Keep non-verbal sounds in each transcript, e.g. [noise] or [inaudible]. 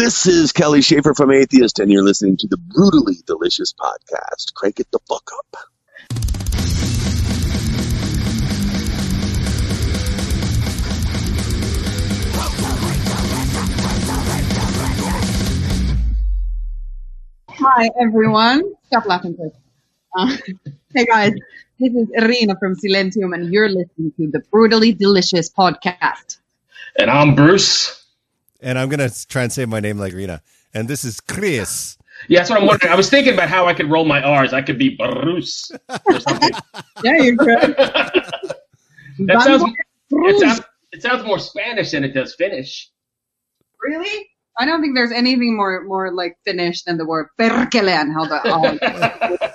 This is Kelly Shaefer from Atheist, and you're listening to the Brutally Delicious podcast. Crank it the fuck up. Hi, everyone. Stop laughing, please. Uh, [laughs] hey, guys. This is Irina from Silentium, and you're listening to the Brutally Delicious podcast. And I'm Bruce. And I'm going to try and say my name like Rena. And this is Chris. Yeah, that's what I'm wondering. I was thinking about how I could roll my R's. I could be Bruce or something. [laughs] Yeah, you're good. that sounds, it, sounds, it sounds more Spanish than it does Finnish. Really? I don't think there's anything more more like Finnish than the word perkele how the.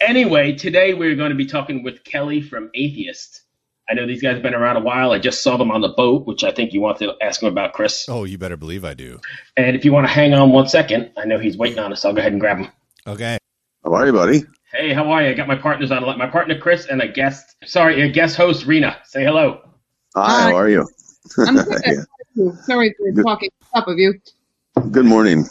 Anyway, today we're going to be talking with Kelly from Atheist. I know these guys have been around a while. I just saw them on the boat, which I think you want to ask them about, Chris. Oh, you better believe I do. And if you want to hang on one second, I know he's waiting on us. I'll go ahead and grab him. Okay. How are you, buddy? Hey, how are you? I got my partners on. My partner Chris and a guest. Sorry, a guest host Rena. Say hello. Hi, Hi. how are you? I'm good. [laughs] Yeah. Sorry for talking top of you. Good morning.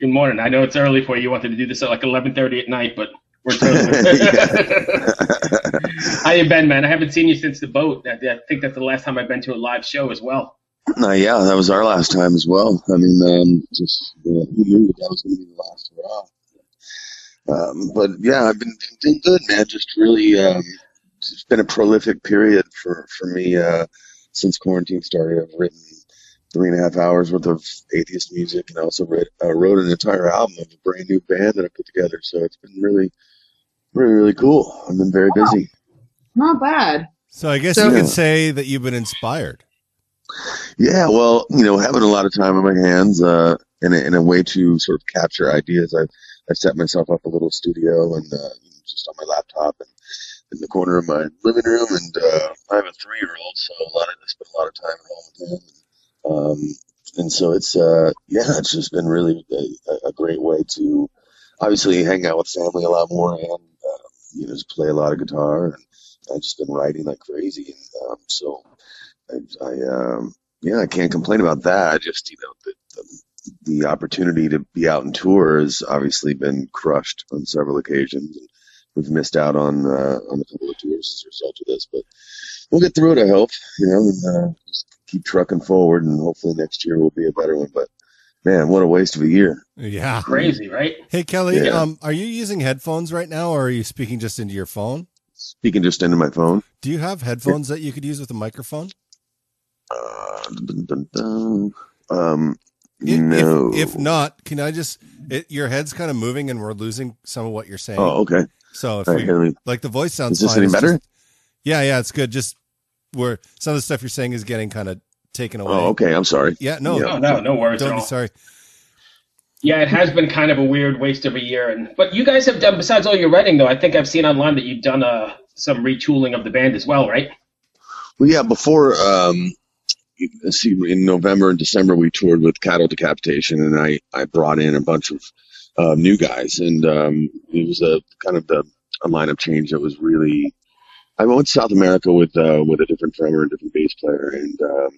Good morning. I know it's early for you. You wanted to do this at like 11:30 at night, but we're totally. [laughs] How you been, man? I haven't seen you since the boat. I, I think that's the last time I've been to a live show as well. Uh, yeah, that was our last time as well. I mean, um, just uh, who knew that, that was going to be the last hurrah? Um, but yeah, I've been doing good, man. Just really, um, it's been a prolific period for for me uh, since quarantine started. I've written three and a half hours worth of atheist music, and I also read, uh, wrote an entire album of a brand new band that I put together. So it's been really, really, really cool. I've been very busy. Not bad. So I guess So- you Yeah. could say that you've been inspired. Yeah, well, you know, having a lot of time on my hands, uh, and a, and a way to sort of capture ideas, I've, I've set myself up a little studio and uh, just on my laptop and in the corner of my living room, and uh, I have a three year old, so a lot of I spend a lot of time at home with him. Um, and so it's uh, yeah, it's just been really a, a great way to obviously hang out with family a lot more and uh, you know just play a lot of guitar and I've just been writing like crazy, and um, so I, I um, yeah, I can't complain about that. I just, you know, the, the, the opportunity to be out and tour has obviously been crushed on several occasions. And we've missed out on uh, on a couple of tours as a result of this, but we'll get through it. I hope, you know, and uh, just keep trucking forward, and hopefully next year will be a better one. But man, what a waste of a year! Yeah. Crazy, right? Hey, Kelly, Yeah. um, are you using headphones right now or are you speaking just into your phone? Speaking just into my phone. Do you have headphones that you could use with a microphone? Uh, dun, dun, dun, um, I- no. If, if not, can I just, it, your head's kind of moving and we're losing some of what you're saying. oh, okay. So if All right, we, here like the voice sounds Is this fine, any it's better? just- yeah, yeah, it's good. Just where some of the stuff you're saying is getting kind of taken away. Oh, okay. I'm sorry. Yeah, no, Yeah. Oh no, no worries don't be all. sorry. Yeah, it has been kind of a weird waste of a year, and but you guys have done besides all your writing though. I think I've seen online that you've done uh, some retooling of the band as well, right? Well, yeah, before, um, you- see, in November and December, we toured with Cattle Decapitation, and I, I brought in a bunch of uh, new guys, and um, it was a kind of the, a lineup change that was really. I went to South America with uh, with a different drummer and different bass player, and um,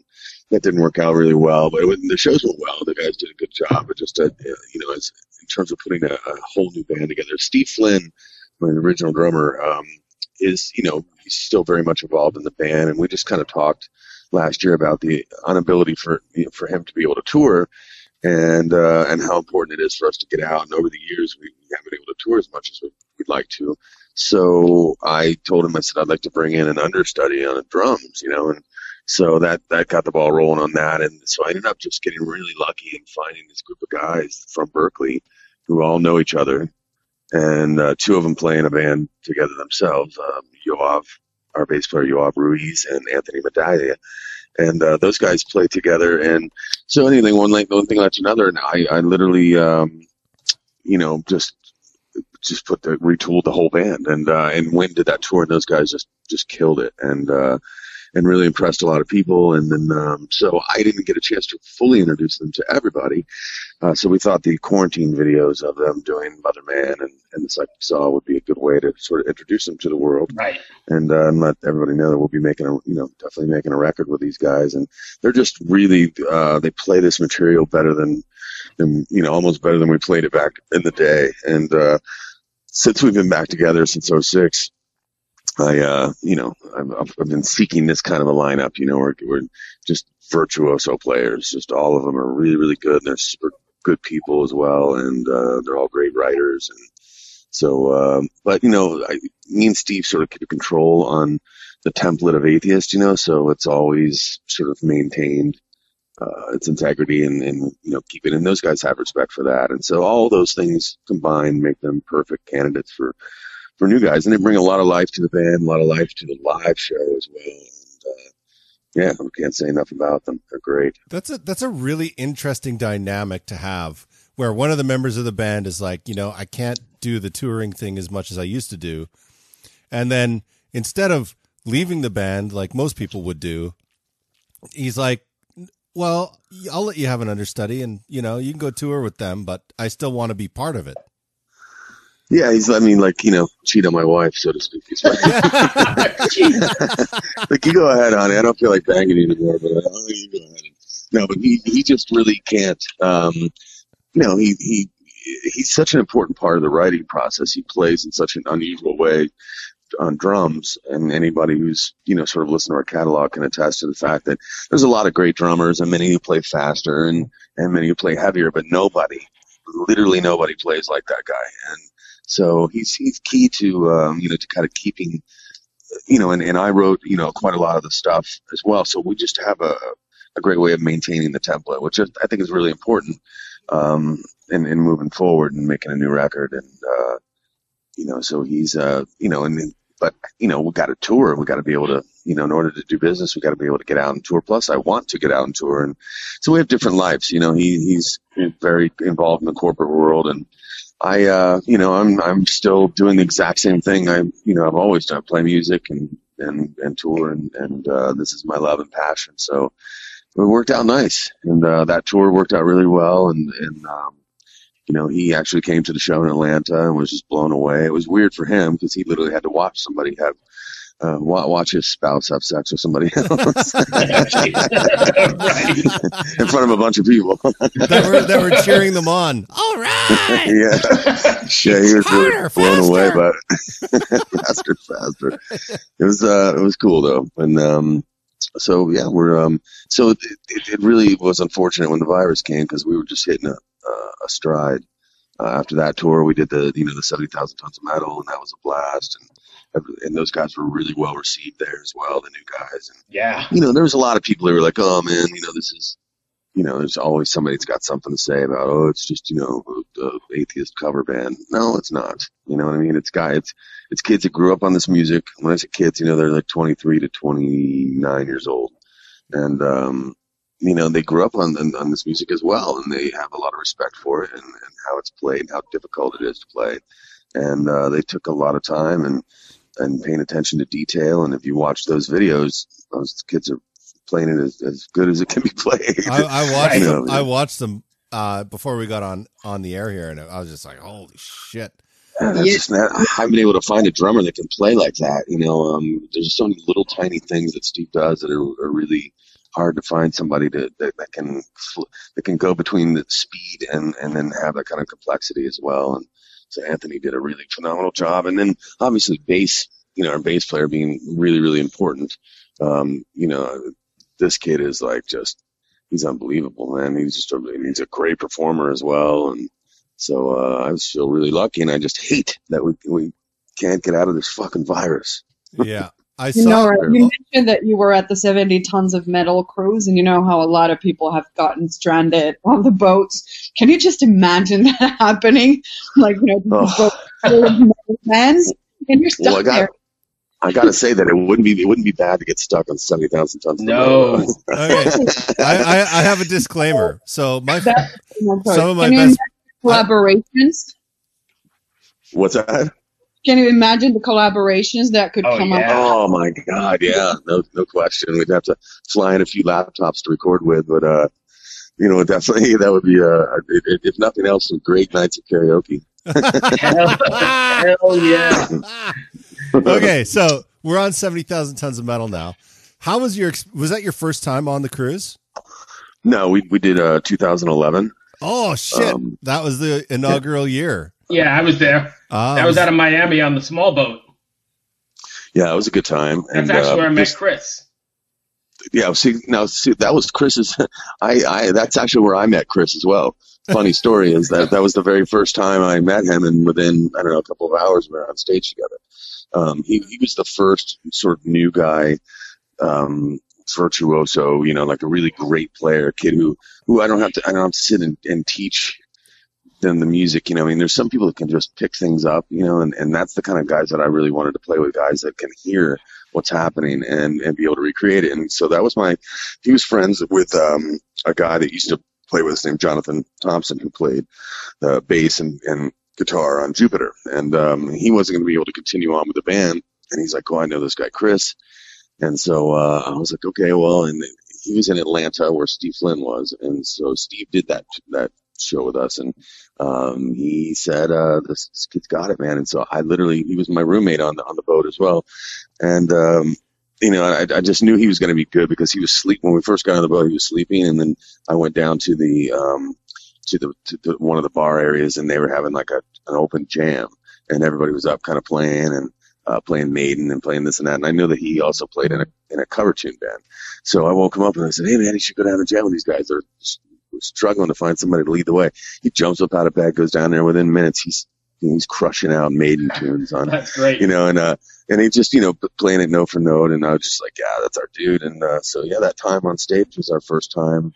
that didn't work out really well. But was- the shows went well. The guys did a good job. But just uh, you know, as in terms of putting a, a whole new band together, Steve Flynn, my original drummer, um, is you know he's still very much involved in the band, and we just kind of talked last year about the inability for you know, for him to be able to tour, and uh, and how important it is for us to get out. And over the years, we, we haven't been able to tour as much as we'd like to. So I told him, I said I'd like to bring in an understudy on the drums, you know, and so that that got the ball rolling on that, and so I ended up just getting really lucky and finding this group of guys from Berkeley who all know each other, and uh, two of them play in a band together themselves. Um, Yoav, our bass player Yoav Ruiz, and Anthony Medaglia, and uh, those guys play together. And so anything one one thing led to another, and I, I literally, um, you know, just just put the retooled the whole band, and uh, and when did that tour, and those guys just just killed it, and uh, and really impressed a lot of people. And then, um, so I didn't get a chance to fully introduce them to everybody. Uh, so we thought the quarantine videos of them doing Mother Man and, and the Psychic Saw would be a good way to sort of introduce them to the world Right. and, uh, and let everybody know that we'll be making a, you know, definitely making a record with these guys. And they're just really, uh, they play this material better than, than, you know, almost better than we played it back in the day. And, uh, since we've been back together since 06, I, uh, you know, I've, I've been seeking this kind of a lineup. You know, we're, we're just virtuoso players. Just all of them are really, really good. And they're super good people as well, and uh, they're all great writers. And so, um, but you know, I, me and Steve sort of keep control on the template of atheist. You know, so it's always sort of maintained uh, its integrity and, and you know keep it. And those guys have respect for that. And so all those things combined make them perfect candidates for for new guys, and they bring a lot of life to the band, a lot of life to the live show as well. And, uh, yeah, we can't say enough about them. They're great. That's a that's a really interesting dynamic to have where one of the members of the band is like, you know, I can't do the touring thing as much as I used to do. And then instead of leaving the band like most people would do, he's like, well, I'll let you have an understudy and, you know, you can go tour with them, but I still want to be part of it. Yeah, he's. I mean, like you know, cheat on my wife, so to speak. [laughs] Like, you go ahead, honey. I don't feel like banging you anymore, but uh, you go ahead. No, but he he just really can't. Um, you know, he he he's such an important part of the writing process. He plays in such an unusual way on drums, and anybody who's you know sort of listened to our catalog can attest to the fact that there's a lot of great drummers, and many who play faster, and and many who play heavier, but nobody, literally nobody, plays like that guy, and so he's he's key to um, you know to kind of keeping you know, and, and I wrote you know quite a lot of the stuff as well. So we just have a a great way of maintaining the template, which I think is really important um, in in moving forward and making a new record. And uh, you know, so he's uh, you know, and but you know, we got to tour. We got to be able to you know, in order to do business, we got to be able to get out and tour. Plus, I want to get out and tour, and so we have different lives. You know, he he's very involved in the corporate world and. I, uh, you know, I'm, I'm still doing the exact same thing. I, you know, I've always done play music and, and, and tour and, and, uh, this is my love and passion. So it worked out nice. And, uh, that tour worked out really well. And, and, um, you know, he actually came to the show in Atlanta and was just blown away. It was weird for him because he literally had to watch somebody have, uh, watch his spouse have sex with somebody [laughs] else in front of a bunch of people. That were that were cheering them on. [laughs] All right. yeah. Yeah, he was really Harder, blown away, faster. but [laughs] faster, faster. It was uh, it was cool though, and um, so yeah, we're um, so it, it, really was unfortunate when the virus came because we were just hitting a uh, a stride. Uh, after that tour, we did the you know the seventy thousand tons of metal, and that was a blast, and and those guys were really well received there as well, the new guys, and Yeah. you know, there was a lot of people who were like, "Oh man, you know, this is," you know, there's always somebody that's got something to say about, "Oh, it's just you know, a atheist cover band." No, it's not. You know what I mean? It's guys, it's it's kids that grew up on this music. When I say kids, you know, they're like 23 to 29 years old, and um, you know, they grew up on, on on this music as well, and they have a lot of respect for it and, and how it's played and how difficult it is to play. And uh, they took a lot of time and and paying attention to detail. And if you watch those videos, those kids are playing it as, as good as it can be played. I, I [laughs] watched You them. know, I watched them uh, before we got on on the air here, and I was just like, "Holy shit!" Yeah, that's Yeah. just not, I haven't been able to find a drummer that can play like that. You know, um, there's just so many little tiny things that Steve does that are, are really hard to find somebody to, that, that can that can go between the speed and and then have that kind of complexity as well. And so Anthony did a really phenomenal job. And then obviously bass, you know, our bass player being really really important. Um, you know, this kid is like just he's unbelievable, man. He's just a, he's a great performer as well, and so uh, I just feel really lucky, and I just hate that we we can't get out of this fucking virus. Yeah, [laughs] I You saw. know, you mentioned that you were at the 70 tons of metal cruise, and you know how a lot of people have gotten stranded on the boats. Can you just imagine [laughs] that happening? Like, you know, these Oh. boats full of metal bands, and you're stuck Well, I got there. I got to say that it wouldn't be it wouldn't be bad to get stuck on seventy thousand tons. No. Okay, [laughs] I, I, I have a disclaimer. So my That- you know, some of my best imagine collaborations. What's that? Can you imagine the collaborations that could Oh, come yeah. up? Oh my God, yeah, no, no question. We'd have to fly in a few laptops to record with, but uh, you know, definitely [laughs] that would be uh, if if nothing else, some great nights of karaoke. [laughs] Hell, hell yeah. Okay, so we're on seventy thousand tons of metal now. How was your? Was that your first time on the cruise? No, we we did uh 2011. Oh shit! Um, that was the inaugural year. Yeah, I was there. Ah, I was out of Miami on the small boat. Yeah, it was a good time. That's and, actually uh, where I met just- Chris. yeah, see now, see that was Chris's. [laughs] I, I that's actually where I met Chris as well. Funny [laughs] story is that that was the very first time I met him, and within I don't know a couple of hours we were on stage together. Um, he he was the first sort of new guy, um, virtuoso, you know, like a really great player, kid who who I don't have to I don't have to sit and, and teach them the music. You know, I mean, there's some people that can just pick things up, you know, and and that's the kind of guys that I really wanted to play with, guys that can hear what's happening and and be able to recreate it. And so that was my. He was friends with um, a guy that used to play with us named Jonathan Thompson, who played the bass and and guitar on Jupiter, and um, he wasn't going to be able to continue on with the band. And he's like, "Oh, I know this guy Chris," and so uh, I was like, "Okay, well," and he was in Atlanta where Steve Flynn was, and so Steve did that that show with us, and um, he said, uh, this, this kid's got it, man. And so I literally, he was my roommate on the, on the boat as well. And, um, you know, I, I just knew he was going to be good because he was sleep when we first got on the boat, he was sleeping. And then I went down to the, um, to the, to the, one of the bar areas and they were having like a, an open jam and everybody was up kind of playing and, uh, playing Maiden and playing this and that. And I knew that he also played in a, in a cover tune band. So I woke him up and I said, Hey man, you should go down and jam with these guys. They're struggling to find somebody to lead the way. He jumps up out of bed, goes down there within minutes. He's, he's crushing out Maiden tunes on, [laughs] That's great. you know, and, uh, and he just, you know, playing it note for note. And I was just like, yeah, that's our dude. And, uh, so yeah, that time on stage was our first time,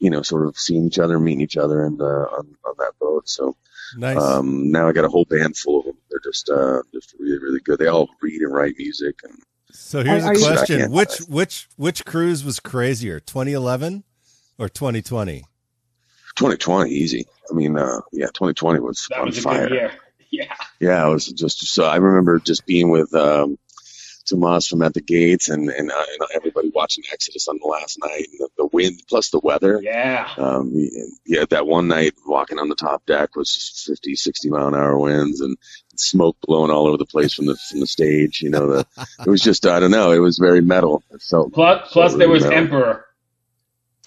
you know, sort of seeing each other, meeting each other and, uh, on, on that boat. So, nice. um, now I got a whole band full of them. They're just, uh, just really, really good. They all read and write music and, so here's are a question: which which which cruise was crazier, 2011 or 2020? 2020 easy. I mean, uh, yeah, 2020 was that on was a fire. good year. [laughs] Yeah. Yeah, it was just so. I remember just being with um, Tomas from At the Gates and and, uh, and everybody watching Exodus on the last night, and the, the wind plus the weather. Yeah. Um, yeah, that one night walking on the top deck was 50, 60 mile an hour winds and smoke blowing all over the place from the from the stage. You know, the, [laughs] it was just I don't know. It was very metal. It felt Plus, plus there was metal. Emperor.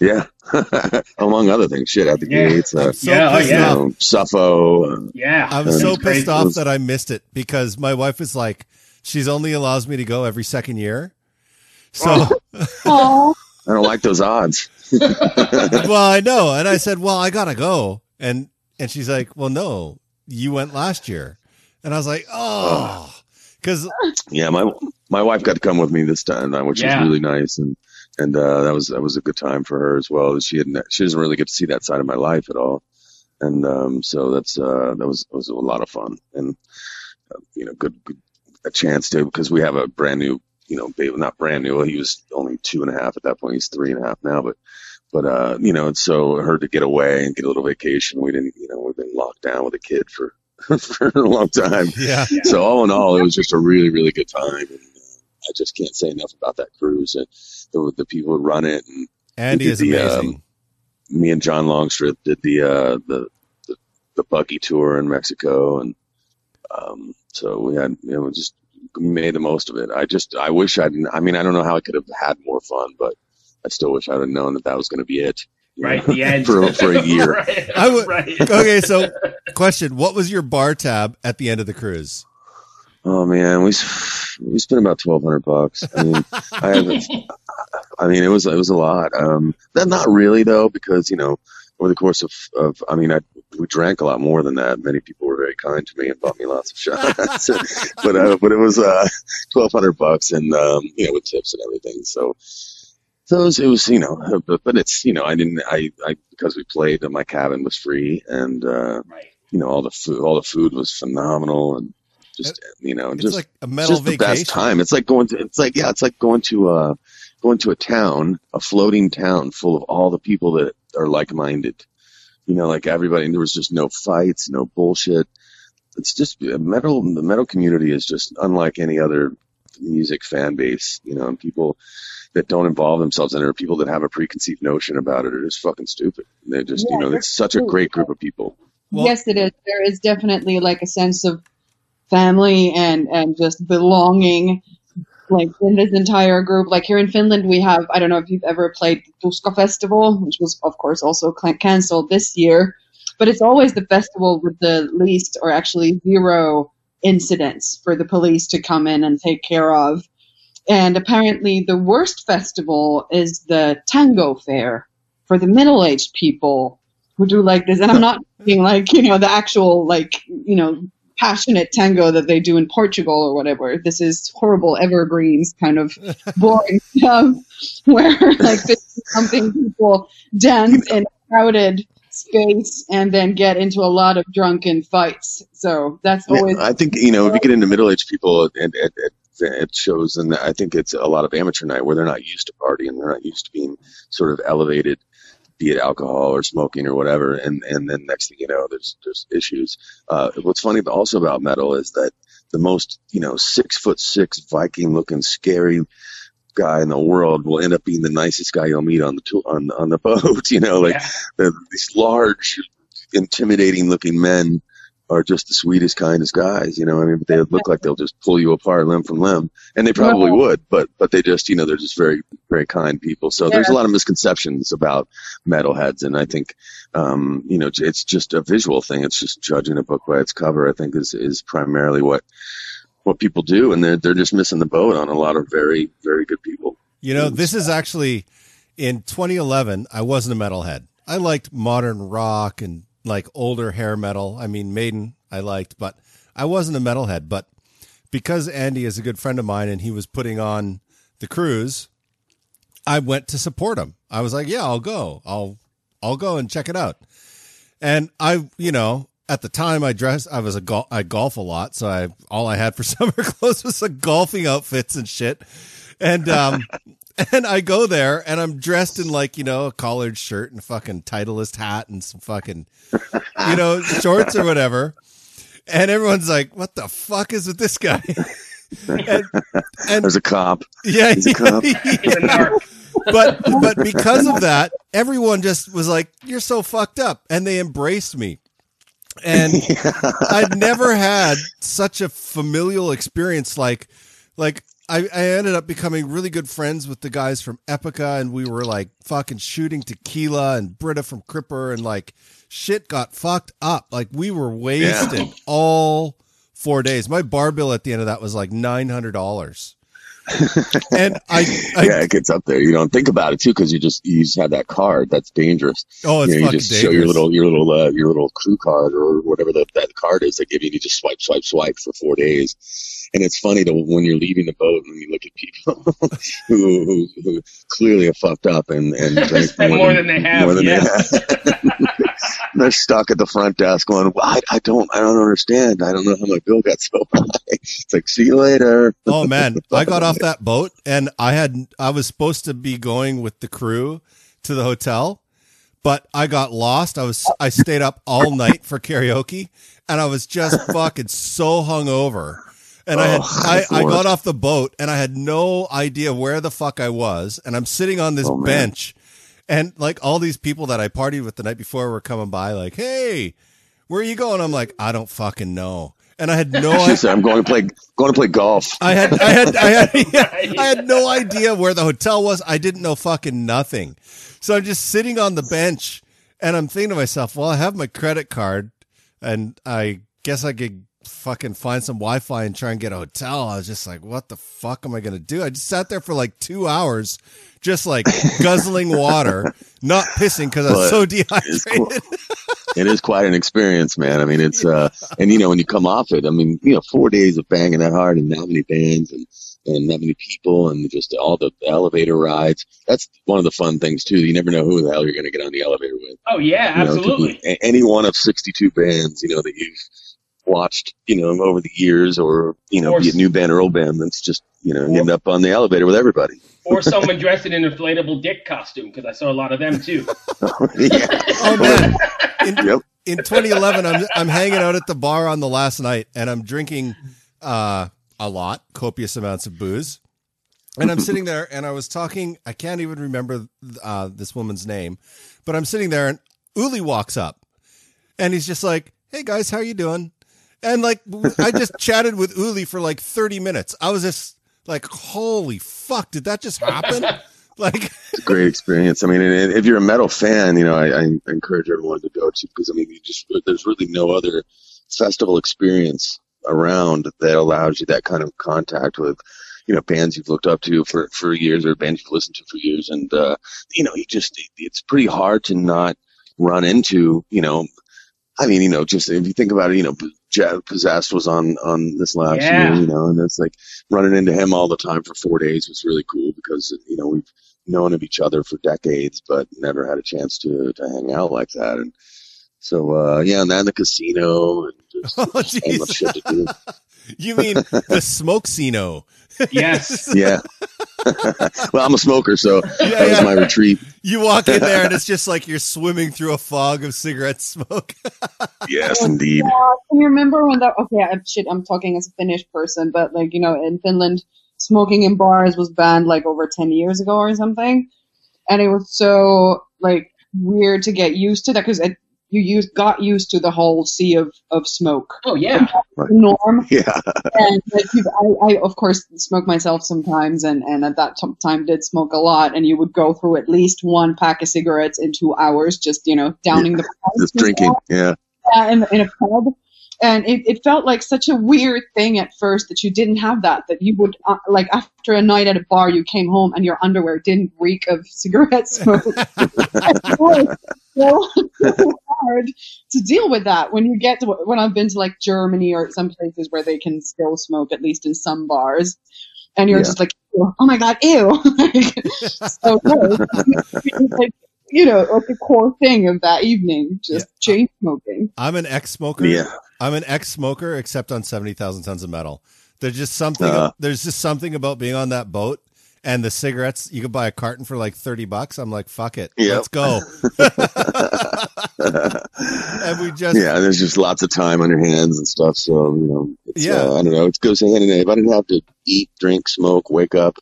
yeah, [laughs] among other things. Shit, At the Yeah. Gates. Uh, so Yeah, oh, pissed you yeah. off. know, Suffo. Uh, Yeah. I was so was pissed off that I missed it because my wife was like, she's only allows me to go every second year. So, Oh, [laughs] I don't like those odds. [laughs] [laughs] well, I know, and I said, well, I gotta go, and and she's like, well, no, you went last year, and I was like, oh, because Yeah, my my wife got to come with me this time, uh, which Yeah. was really nice, and and uh, that was that was a good time for her as well. She had she doesn't really get to see that side of my life at all, and um, so that's uh, that was was a lot of fun, and uh, you know, good, good a chance to because we have a brand new, you know, baby, not brand new. Well, he was only two and a half at that point. He's three and a half now, but but uh, you know, and so her to get away and get a little vacation. We didn't, you know, we've been locked down with a kid for [laughs] for a long time yeah, Yeah. so all in all, it was just a really, really good time. And uh, I just can't say enough about that cruise and the, the people who run it. And Andy did is the, amazing. um, me and John Longstreth did the, uh, the, the, the buggy tour in Mexico. And, um, so we had, you know, just made the most of it. I just, I wish I'd, I mean, I don't know how I could have had more fun, but I still wish I'd have known that that was going to be it. Right. know, The end. [laughs] for, for a year. [laughs] right. I would- right. okay, so [laughs] question: What was your bar tab at the end of the cruise? Oh man, we we spent about twelve hundred bucks. I mean, I haven't. I mean, it was it was a lot. Um, that not really though, because you know, over the course of of, I mean, I we drank a lot more than that. Many people were very kind to me and bought me lots of shots. [laughs] [laughs] but uh, but it was uh twelve hundred bucks, and um, you know, with tips and everything. So. So it was, you know, but, but it's, you know, I didn't, I, I, because we played, my cabin was free and, uh, Right. you know, all the food, all the food was phenomenal and just, you know, It's just, like a metal just the best time. It's like going to, it's like, yeah, it's like going to, uh, going to a town, a floating town full of all the people that are like-minded. You know, like everybody, and there was just no fights, no bullshit. it's just metal. The metal community is just unlike any other music fan base. You know, and people that don't involve themselves in it, or people that have a preconceived notion about it, are just fucking stupid. They're just, Yeah, you know, it's such a great group of people. Well- yes, it is. There is definitely like a sense of family and and just belonging, like in this entire group. Like here in Finland, we have I don't know if you've ever played the Tuska Festival, which was of course also cancelled this year, but it's always the festival with the least or actually zero incidents for the police to come in and take care of. And apparently, the worst festival is the Tango Fair for the middle-aged people who do like this. And I'm not [laughs] being like you know the actual like you know passionate tango that they do in Portugal or whatever. This is horrible evergreens kind of [laughs] boring stuff where like 50 something people dance in a crowded space and then get into a lot of drunken fights. So that's always I think you know if you get into middle aged people and it, it, it shows, and I think it's a lot of amateur night where they're not used to partying, they're not used to being sort of elevated, be it alcohol or smoking or whatever, and and then next thing you know, there's there's issues. Uh, what's funny also about metal is that the most you know six foot six Viking looking scary guy in the world will end up being the nicest guy you'll meet on the tour, on on the [laughs] boat. You know, like Yeah. these large, intimidating looking men are just the sweetest, kindest guys. You know, I mean, but they look like they'll just pull you apart limb from limb, and they probably Right. would. But but they just, you know, they're just very very kind people. So there's a lot of misconceptions about metalheads, and I think, um, you know, it's just a visual thing. It's just judging a book by its cover. I think is is primarily what what people do, and they're they're just missing the boat on a lot of very very good people. You know, this is actually in 2011. I wasn't a metalhead. I liked modern rock and like older hair metal. I mean, Maiden I liked, but I wasn't a metalhead. But because Andy is a good friend of mine and he was putting on the cruise, I went to support him. I was like, yeah, I'll go. I'll I'll go and check it out. And I, you know, at the time I dressed, I was a gol- I golf a lot, so I all I had for [laughs] summer clothes was like golfing outfits and shit. And um [laughs] and I go there and I'm dressed in like, you know, a collared shirt and a fucking Titleist hat and some fucking you know, [laughs] shorts or whatever. And everyone's like, "What the fuck is with this guy?" [laughs] and, and There's a cop. yeah, He's a cop. He's a narc. but but because of that, everyone just was like, "You're so fucked up," and they embraced me. And [laughs] I'd never had such a familial experience. Like, like I, I ended up becoming really good friends with the guys from Epica, and we were like fucking shooting tequila and Britta from Cripper, and like shit got fucked up. Like we were wasted all four days. My bar bill at the end of that was like nine hundred dollars. and I, [laughs] I yeah, it gets up there. You don't think about it too because you just you just have that card. That's dangerous. oh, it's you, know, you just dangerous. show your little your little uh, your little crew card or whatever the, that card is they give you. You just swipe swipe swipe for four days, and it's funny to when you're leaving the boat and you look at people [laughs] who, who who clearly have fucked up and and [laughs] drank Spent more than they have, more than yeah. they have. [laughs] They're stuck at the front desk going, well, I, I don't I don't understand. I don't know how my bill got so high. It's like see you later. Oh man, I got off that boat and I had I was supposed to be going with the crew to the hotel, but I got lost. I was I stayed up all night for karaoke and I was just fucking so hungover. And I had Oh, [laughs] I, I got off the boat and I had no idea where the fuck I was and I'm sitting on this Oh, bench and like all these people that I partied with the night before were coming by like, "Hey, where are you going?" I'm like, "I don't fucking know." And I had no [laughs] idea said, I'm going to play going to play golf. I had, I had, I had, [laughs] yeah, I had no idea where the hotel was. I didn't know fucking nothing. So I'm just sitting on the bench and I'm thinking to myself, well, I have my credit card and I guess I could fucking find some Wi-Fi and try and get a hotel. I was just like, what the fuck am I going to do? I just sat there for like two hours, just like [laughs] guzzling water, not pissing because I was But so It's cool. dehydrated. [laughs] it is quite an experience, man. I mean, it's uh, and you know when you come off it, I mean, you know, four days of banging that hard and that many bands and and that many people and just all the elevator rides. That's one of the fun things too. You never know who the hell you're going to get on the elevator with. Oh yeah, You know, absolutely. be any one of 62 bands, you know, that you've watched, you know, over the years, or you know, Or be s- it new band or old band. That's just you know, Or- end up on the elevator with everybody. Or someone dressed in an inflatable dick costume because I saw a lot of them too. [laughs] yeah. Oh man. In, Yep. in 2011, I'm I'm hanging out at the bar on the last night, and I'm drinking uh, a lot, copious amounts of booze, and I'm sitting there, and I was talking. I can't even remember uh, this woman's name, but I'm sitting there, and Uli walks up, and he's just like, "Hey guys, how are you doing?" And like, I just [laughs] chatted with Uli for like 30 minutes. I was just like, "Holy fuck, did that just happen?" [laughs] Like, It's a great experience. I mean, if you're a metal fan, you know, I, I encourage everyone to go to because I mean, you just there's really no other festival experience around that allows you that kind of contact with, you know, bands you've looked up to for for years or bands you've listened to for years, and uh, you know, you just it's pretty hard to not run into, you know. I mean, you know, just if you think about it, you know, Possessed was on on this last Yeah. year, you know, and it's like running into him all the time for four days was really cool because you know we've known of each other for decades, but never had a chance to to hang out like that. And so, uh, yeah, and then the casino and [laughs] Oh, just oh endless jeez, shit to do. [laughs] you mean the smoke cino? [laughs] Yes. Yeah. well, I'm a smoker, so Yeah, that yeah. was my retreat. You walk in there and it's just like you're swimming through a fog of cigarette smoke. Yes, indeed. Yeah, can you remember when that? Okay, I, shit, I'm talking as a Finnish person, but like you know, in Finland, smoking in bars was banned like over ten years ago or something, and it was so like weird to get used to that because you used got used to the whole sea of of smoke Oh yeah. norm, [laughs] Yeah. and like, I, I of course smoke myself sometimes, and and at that t- time did smoke a lot, and you would go through at least one pack of cigarettes in two hours, just you know, downing the Just drinking. stuff Yeah. yeah, in, in a pub. And it, it felt like such a weird thing at first that you didn't have that, that you would, uh, like, after a night at a bar, you came home and your underwear didn't reek of cigarette smoke. [laughs] [laughs] so, so hard to deal with that when you get to, when I've been to, like, Germany or some places where they can still smoke, at least in some bars. And you're Yeah. just like, oh my god, ew! [laughs] like, so gross. It's like, you know, like the core thing of that evening, just chain smoking. I'm an ex smoker. Yeah. I'm an ex smoker, except on 70,000 tons of metal. There's just something, Uh. there's just something about being on that boat and the cigarettes. You could buy a carton for like 30 bucks. I'm like, fuck it. Yep. Let's go. [laughs] and we just, yeah, there's just lots of time on your hands and stuff. So, you know, it's, Yeah. uh, I don't know. It goes hand in hand. If I didn't have to eat, drink, smoke, wake up,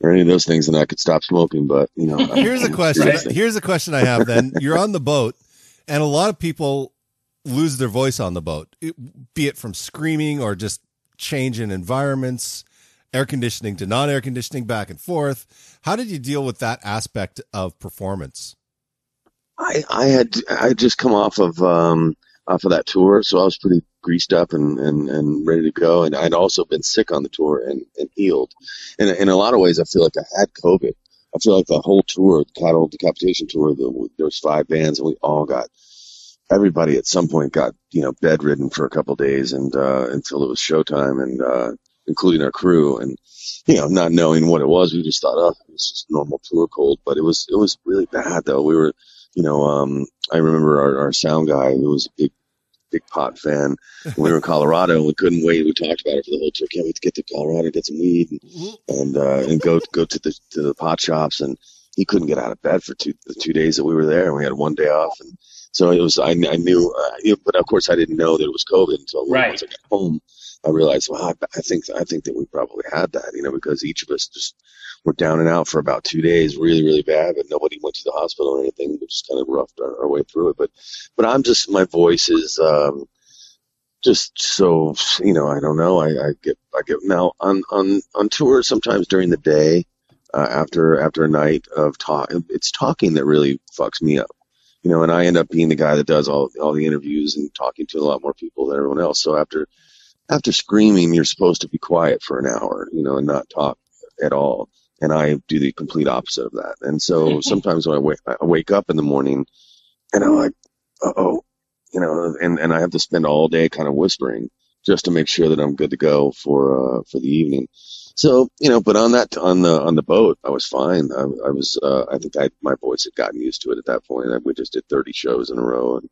or any of those things, then I could stop smoking. But, you know, here's a question. Here's a question I have then. [laughs] You're on the boat, and a lot of people lose their voice on the boat, be it from screaming or just change in environments, air conditioning to non air conditioning, back and forth. How did you deal with that aspect of performance? I, I had I had just come off of um off of that tour, so I was pretty greased up and, and, and ready to go. And I'd also been sick on the tour and, and healed. And in a lot of ways, I feel like I had COVID. I feel like the whole tour, the cattle decapitation tour, the, there was five bands, and we all got everybody at some point got you know bedridden for a couple days, and uh, until it was showtime, and uh, including our crew, and you know not knowing what it was, we just thought, oh, it was just normal tour cold. But it was it was really bad though. We were you know, um, I remember our, our sound guy who was a big, big pot fan. [laughs] We were in Colorado and we couldn't wait. We talked about it for the whole trip. Can't wait to get to Colorado, get some weed, and and, uh, and go go to the to the pot shops. And he couldn't get out of bed for two the two days that we were there. And we had one day off, and so it was. I, I knew, uh, but of course I didn't know that it was COVID until Right. once I got home. I realized, well, I, I think I think that we probably had that, you know, because each of us just were down and out for about two days, really, really bad, but nobody went to the hospital or anything. We just kind of roughed our, our way through it. But, but I'm just, my voice is, um, just so, you know, I don't know. I, I get, I get now on, on, on tour sometimes during the day, uh, after, after a night of talk, it's talking that really fucks me up. You know, and I end up being the guy that does all, all the interviews and talking to a lot more people than everyone else. So after, after screaming, you're supposed to be quiet for an hour, you know, and not talk at all and I do the complete opposite of that. And so [laughs] sometimes when I wake, I wake up in the morning and I'm like, uh oh, you know, and, and I have to spend all day kind of whispering just to make sure that I'm good to go for, uh, for the evening. So, you know, but on that, on the, on the boat, I was fine. I, I was, uh, I think I, my voice had gotten used to it at that point. I, we just did 30 shows in a row and,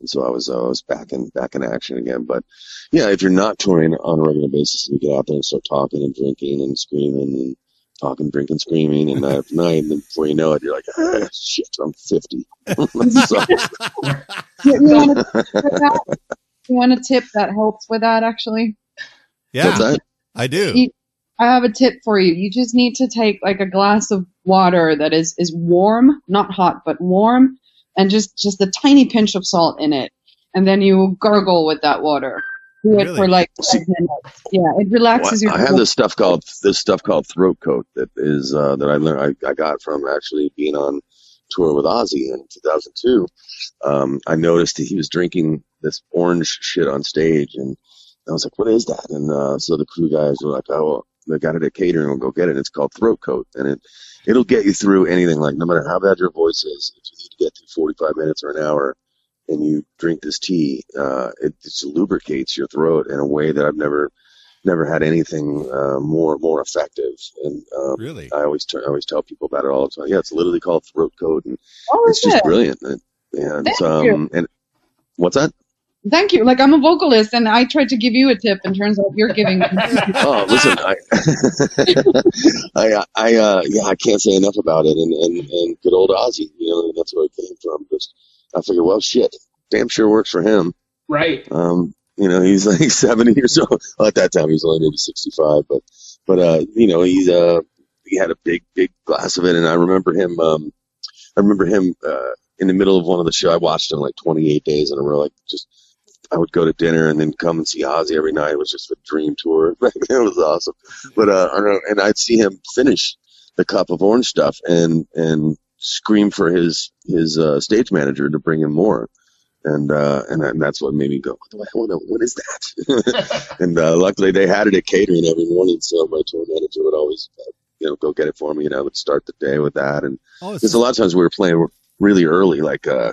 and so I was, uh, I was back in, back in action again. But yeah, if you're not touring on a regular basis and you get out there and start talking and drinking and screaming and, talking, drinking, screaming, and night after [laughs] night, and then before you know it, you're like, ah, shit, I'm 50. [laughs] [laughs] so, You, you want a tip that? You want a tip that helps with that? Actually, Yeah, What's that? I do. You- I have a tip for you. You just need to take like a glass of water that is is warm, not hot, but warm, and just just a tiny pinch of salt in it, and then you gargle with that water. Do it Really? for like See- minutes. Yeah, it relaxes Well, your. I have this stuff called this stuff called throat coat that is uh, that I learned I, I got from actually being on tour with Ozzy in 2002. Um, I noticed that he was drinking this orange shit on stage, and I was like, "What is that?" And uh, so the crew guys were like, "Oh, well, they got it at catering. We'll go get it. It's called throat coat, and it it'll get you through anything. Like no matter how bad your voice is, if you need to get through 45 minutes or an hour." And you drink this tea, uh, it just lubricates your throat in a way that I've never never had anything uh, more more effective. And um, Really? I always try, I always tell people about it all the time. Yeah, it's literally called throat coat, and Oh, it's is just it? brilliant. And, and Thank um, you. and what's that? Thank you. Like I'm a vocalist, and I tried to give you a tip, and turns out you're giving. [laughs] Oh, listen, I, [laughs] I, I, uh, yeah, I can't say enough about it. And, and, and good old Ozzy, you know, that's where it came from. Just, I figured, well, shit, damn sure works for him. Right. Um, you know, he's [laughs] like 70 years old. Well, at that time, he was only maybe 65, but, but, uh, you know, he's, uh, he had a big, big glass of it. And I remember him, um, I remember him, uh, in the middle of one of the show. I watched him like 28 days in a row. Like just, I would go to dinner and then come and see Ozzy every night. It was just a dream tour. [laughs] it was awesome. But, uh, I and I'd see him finish the cup of orange stuff and, and scream for his, his, uh, stage manager to bring him more and uh, and, and that's what made me go, what, the hell, what is that? [laughs] and uh, luckily they had it at catering every morning, so my tour manager would always, uh, you know, go get it for me, and I would start the day with that. And Oh, because a lot of times we were playing really early, like uh,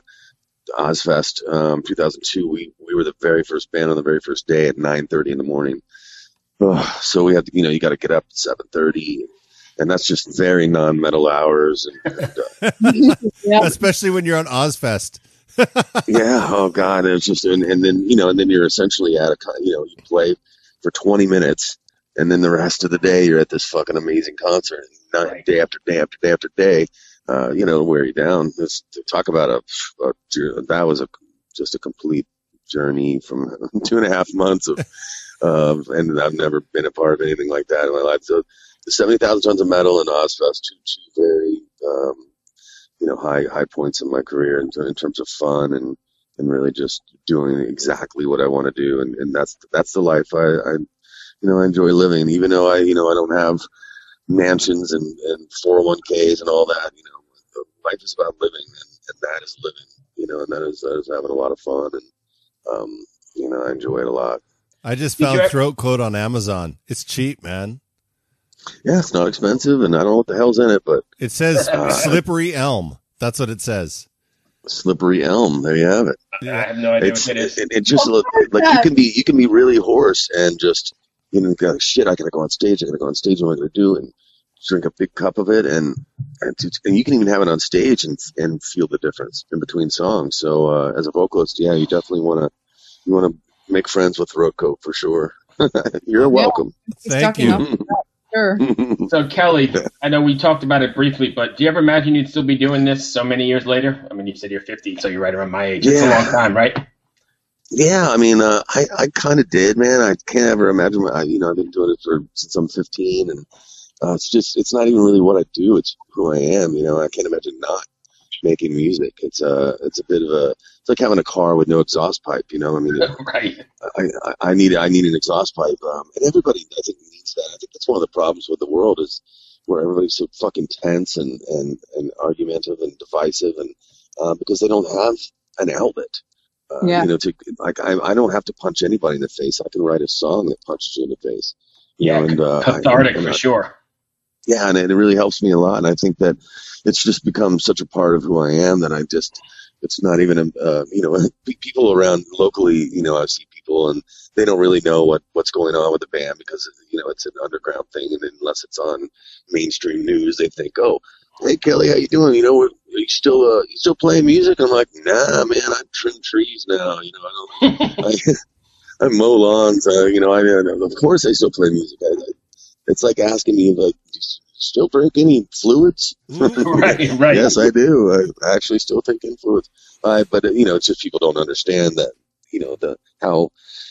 Ozzfest um, 2002, we we were the very first band on the very first day at 9:30 in the morning. Oh, so we had to, you know, you got to get up at 7:30. And that's just very non-metal hours, and, and uh, [laughs] yeah. especially when you're on Ozzfest. [laughs] yeah oh god it's just and, and then you know and then you're essentially at a con- you know you play for 20 minutes and then the rest of the day you're at this fucking amazing concert and night, Right. day after day after day after day uh you know wear you down. It's, to talk about a, a that was a just a complete journey from [laughs] two and a half months of of [laughs] and I've never been a part of anything like that in my life. So the 70,000 tons of metal and Ozzfest two two very um you know high high points in my career in, in terms of fun and and really just doing exactly what I want to do. And and that's that's the life I, I you know I enjoy living. Even though I you know I don't have mansions and and 401ks and all that you know life is about living and, and that is living you know and that is that is having a lot of fun and um you know I enjoy it a lot I just found ever- throat coat on Amazon. It's cheap, man. yeah it's not expensive and I don't know what the hell's in it but It says [laughs] Uh, slippery elm. That's what it says. slippery elm there you have it I have no idea it's what it is. it, it just What is like you can be you can be really hoarse and just you know go shit I gotta go on stage I gotta go on stage what am I gonna do and drink a big cup of it and and, to, and you can even have it on stage and and feel the difference in between songs so uh, as a vocalist yeah you definitely want to you want to make friends with throat coat for sure [laughs] you're welcome He's Thank you. Sure. [laughs] So Kelly, I know we talked about it briefly, but do you ever imagine you'd still be doing this so many years later? I mean, you said you're 50, so you're right around my age. It's a long time, right? Yeah, I mean, uh, I I kind of did, man. I can't ever imagine. I, you know, I've been doing it for since I'm 15, and uh, it's just it's not even really what I do. It's who I am. You know, I can't imagine not making music. It's uh it's a bit of a it's like having a car with no exhaust pipe. You know, I mean, [laughs] right. I, I, I need I need an exhaust pipe, um, and everybody I think needs that. I think that's one of the problems with the world is where everybody's so fucking tense and and and argumentative and divisive, and uh, because they don't have an outlet. Uh, Yeah. You know, to like I I don't have to punch anybody in the face. I can write a song that punches you in the face. You Yeah, know, and uh, I- Cathartic and for I- sure. yeah, and it really helps me a lot. And I think that it's just become such a part of who I am that I just, it's not even, a, uh, you know [laughs] people around locally, you know, I see people and they don't really know what, what's going on with the band because, you know, it's an underground thing. And unless it's on mainstream news, they think, oh, hey, Kelly, how you doing? You know, are you still, uh, you still playing music? I'm like, nah, man, I trim trees now. You know, I don't, [laughs] I, I mow lawns. Uh, you know, I, I, of course I still play music. I, I, it's like asking me, like, do you still drink any fluids? right, [laughs] right. yes, I do. I actually still take influence. Uh, but uh, you know, it's just people don't understand that you know the how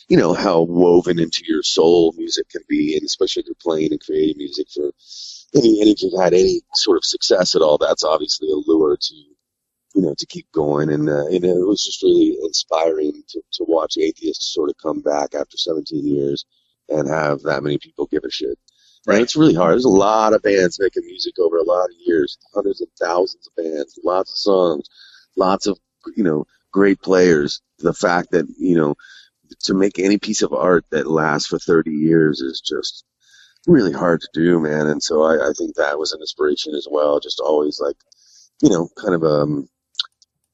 you know how woven into your soul music can be, and especially if you're playing and creating music for any any if you've had any sort of success at all. That's obviously a lure to you know to keep going, and uh, and it was just really inspiring to to watch atheists sort of come back after 17 years and have that many people give a shit. Right. And it's really hard. There's a lot of bands making music over a lot of years, hundreds of thousands of bands, lots of songs, lots of you know great players. The fact that you know to make any piece of art that lasts for 30 years is just really hard to do, man. And so I, I think that was an inspiration as well. Just always like, you know, kind of a um,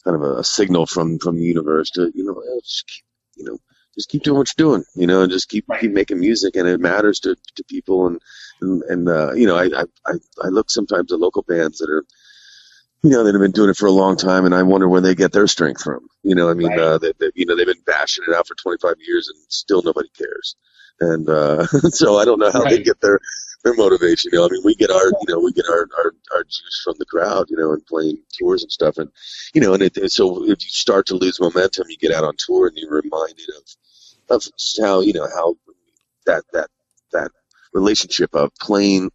kind of a signal from from the universe to you know just keep, you know just keep doing what you're doing, you know, and just keep keep making music, and it matters to to people. And and, and uh, you know, I, I I look sometimes at local bands that are you know, that have been doing it for a long time, and I wonder where they get their strength from. You know, I mean, right. uh, they, they, you know, they've been bashing it out for 25 years, and still nobody cares. And uh, [laughs] so I don't know how right. they get their their motivation. You know, I mean, we get our, you know, we get our, our our juice from the crowd, you know, and playing tours and stuff, and you know, and it, so if you start to lose momentum, you get out on tour, and you're reminded of of how you know how that that that relationship of playing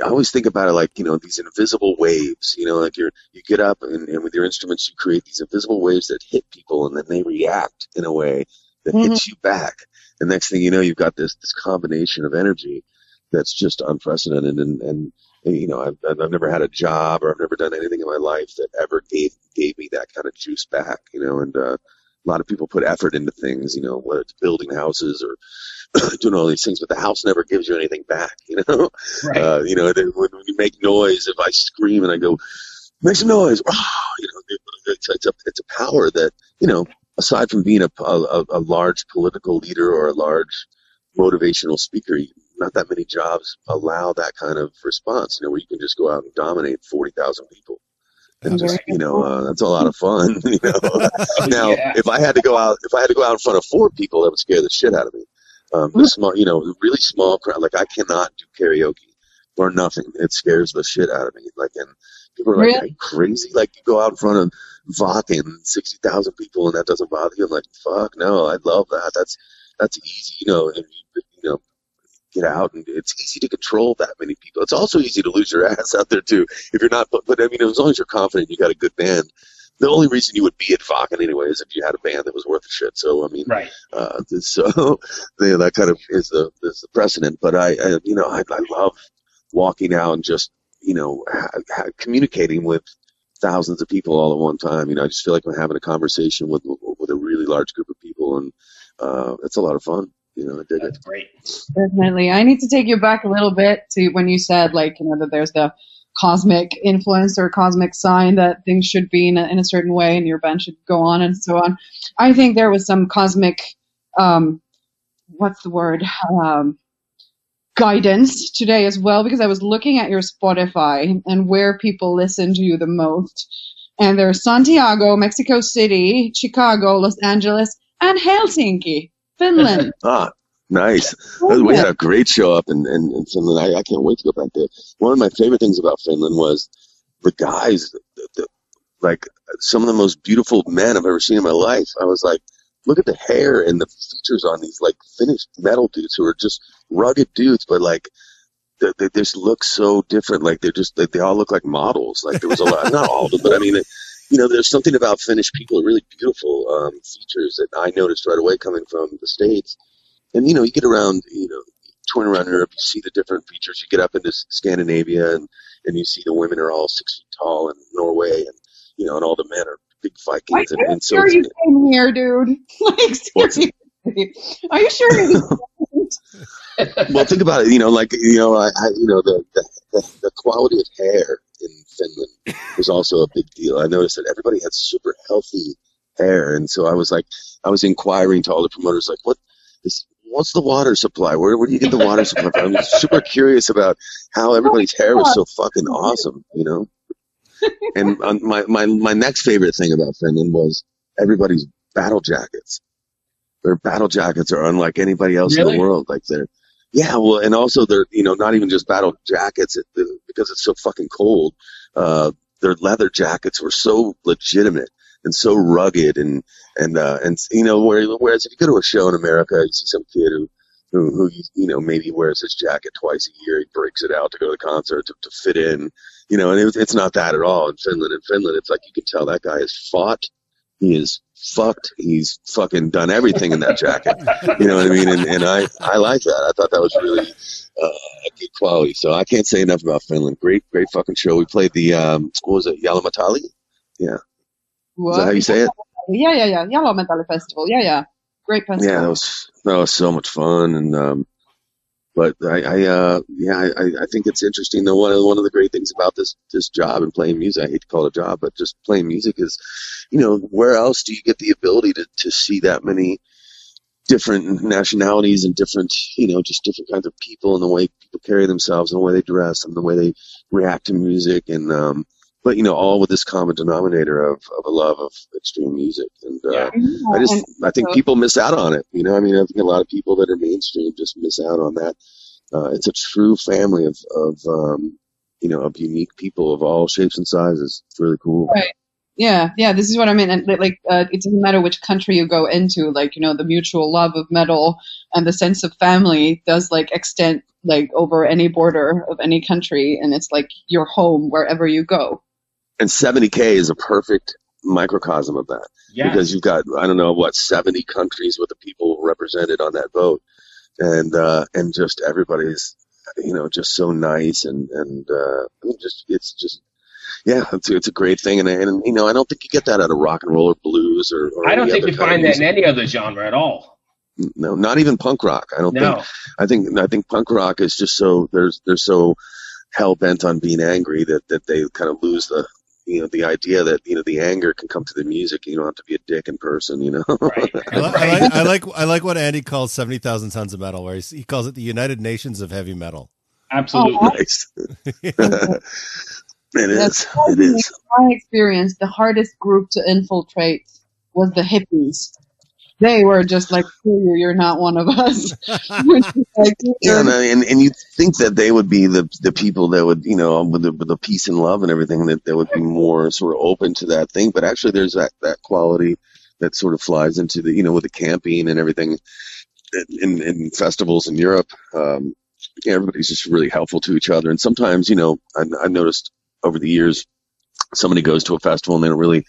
I always think about it like you know these invisible waves. You know, like you're you get up and, and with your instruments you create these invisible waves that hit people and then they react in a way that mm-hmm. hits you back. The next thing you know, you've got this this combination of energy that's just unprecedented. And and, and you know, I've I've never had a job or I've never done anything in my life that ever gave gave me that kind of juice back. You know, and uh, a lot of people put effort into things. You know, whether it's building houses or [coughs] doing all these things, but the house never gives you anything back. [laughs] You know, right. uh, you know when, when you make noise, if I scream and I go, make some noise, oh, you know, it's, it's a it's a power that you know. Aside from being a, a, a large political leader or a large motivational speaker, not that many jobs allow that kind of response. You know, where you can just go out and dominate forty thousand people and just you know uh, that's a lot of fun. [laughs] You know, [laughs] now yeah. if I had to go out, if I had to go out in front of four people, that would scare the shit out of me. Um, the small, you know, really small crowd. Like I cannot do karaoke for nothing. It scares the shit out of me. Like, and people are like, really? crazy? Like you go out in front of Wacken, sixty thousand people, and that doesn't bother you? I'm like, fuck no, I love that. That's that's easy. You know, and you, you know, get out and it's easy to control that many people. It's also easy to lose your [laughs] ass out there too if you're not. But, but I mean, as long as you're confident, you got a good band the only reason you would be at Wacken anyway is if you had a band that was worth a shit. So I mean, right. Uh, [laughs] so yeah, that kind of is the is the precedent. But I, I you know, I, I love walking out and just you know ha- ha- communicating with thousands of people all at one time. You know, I just feel like I'm having a conversation with with a really large group of people, and uh, it's a lot of fun. You know, I dig That's it. Great. Definitely. I need to take you back a little bit to when you said like you know that there's the cosmic influence or cosmic sign that things should be in a, in a certain way and your band should go on and so on. I think there was some cosmic, um, what's the word, um, guidance today as well because I was looking at your Spotify and where people listen to you the most. And there's Santiago, Mexico City, Chicago, Los Angeles, and Helsinki, Finland. [laughs] ah, Nice. We had a great show up in, in, in Finland. I, I, can't wait to go back there. One of my favorite things about Finland was the guys, the, the, like some of the most beautiful men I've ever seen in my life. I was like, look at the hair and the features on these like finished metal dudes who are just rugged dudes, but like they, they just look so different. Like they're just, they, they all look like models. Like there was a lot, not all of them, but I mean, you know, there's something about Finnish people, really beautiful um, features that I noticed right away coming from the States and you know, you get around, you know, touring around Europe, you see the different features. You get up into Scandinavia, and and you see the women are all six feet tall in Norway, and you know, and all the men are big Vikings. Are and, and so sure you came here, dude? [laughs] Like seriously, are you sure? [laughs] well, think about it. You know, like you know, I, I you know the, the the quality of hair Finland was also a big deal. I noticed that everybody had super healthy hair, and so I was like, I was inquiring to all the promoters, like, what is what's the water supply? Where, where do you get the water supply from? I'm super curious about how everybody's hair was so fucking awesome, you know? And my, my, my next favorite thing about Finland was everybody's battle jackets. Their battle jackets are unlike anybody else really? in the world. Like they're, Yeah, well, and also they're you know not even just battle jackets it, because it's so fucking cold. Uh, their leather jackets were so legitimate and so rugged and and uh, and you know whereas if you go to a show in America, you see some kid who who, who you know maybe wears his jacket twice a year, he breaks it out to go to the concert to, to fit in, you know, and it, it's not that at all in Finland. In Finland, it's like you can tell that guy has fought, he is fucked, he's fucking done everything in that jacket, you know what I mean? And and I I like that. I thought that was really uh, quality. So I can't say enough about Finland. Great great fucking show. We played the um what was it Jalometalli? Yeah. Is that how you say it? Yeah, yeah, yeah. Jalometalli Festival. Yeah, yeah. Great festival. Yeah, that was that was so much fun, and um, but I, I uh, yeah, I, I think it's interesting though. One of one of the great things about this this job and playing music, I hate to call it a job, but just playing music is, you know, where else do you get the ability to to see that many different nationalities and different, you know, just different kinds of people and the way carry themselves and the way they dress and the way they react to music and um, but you know, all with this common denominator of, of a love of extreme music. And uh, Yeah. I just I think people miss out on it. You know, I mean, I think a lot of people that are mainstream just miss out on that. Uh, it's a true family of of um, you know of unique people of all shapes and sizes. It's really cool. Right. Yeah, yeah, this is what I mean. And like, uh, it doesn't matter which country you go into. Like, you know, the mutual love of metal and the sense of family does like extend like over any border of any country, and it's like your home wherever you go. And 70k is a perfect microcosm of that Yeah. because you've got I don't know what 70 countries with the people represented on that vote, and uh, and just everybody's you know just so nice and and uh, just it's just yeah it's, it's a great thing and, and you know I don't think you get that out of rock and roll or blues or, or I don't think you find that in any other genre at all. no not even punk rock I don't think I think I think punk rock is just so there's they're so hell bent on being angry that that they kind of lose the you know the idea that you know the anger can come to the music. You don't have to be a dick in person. You know. Right. [laughs] I, like, I like I like what Andy calls seventy thousand tons of metal, where he calls it the United Nations of heavy metal. Absolutely. Oh, nice. [laughs] [laughs] it is. That's It is. In my experience, the hardest group to infiltrate was the hippies. They were just like, "Screw you, you're not one of us." [laughs] [laughs] Which is like, Yeah, and, and and you think that they would be the the people that would you know with the with the peace and love and everything that they would be more sort of open to that thing, but actually there's that that quality that sort of flies into the you know with the camping and everything in in festivals in Europe. Um, yeah, everybody's just really helpful to each other, and sometimes you know I, I've noticed over the years somebody goes to a festival and they don't really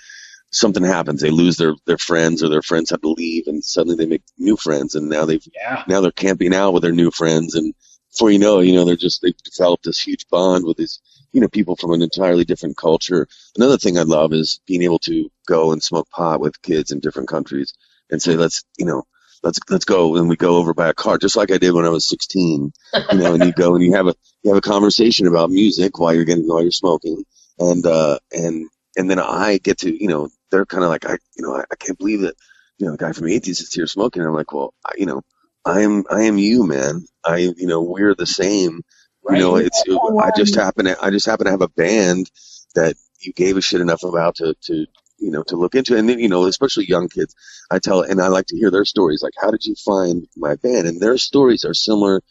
something happens they lose their their friends or their friends have to leave and suddenly they make new friends and now they've Yeah. now they're camping out with their new friends and before you know you know they're just they've developed this huge bond with these you know people from an entirely different culture another thing i love is being able to go and smoke pot with kids in different countries and say let's you know let's let's go and we go over by a car just like i did when i was 16 you know and you go and you have a you have a conversation about music while you're getting while you're smoking and uh and and then i get to you know they're kind of like i you know I, I can't believe that you know the guy from atheist is here smoking and i'm like well I, you know I am I am you, man. I you know we're the same. Right. You know, it's I just happen to I just happen to have a band that you gave a shit enough about to to you know to look into, and then you know especially young kids. I tell and I like to hear their stories. Like, how did you find my band? And their stories are similar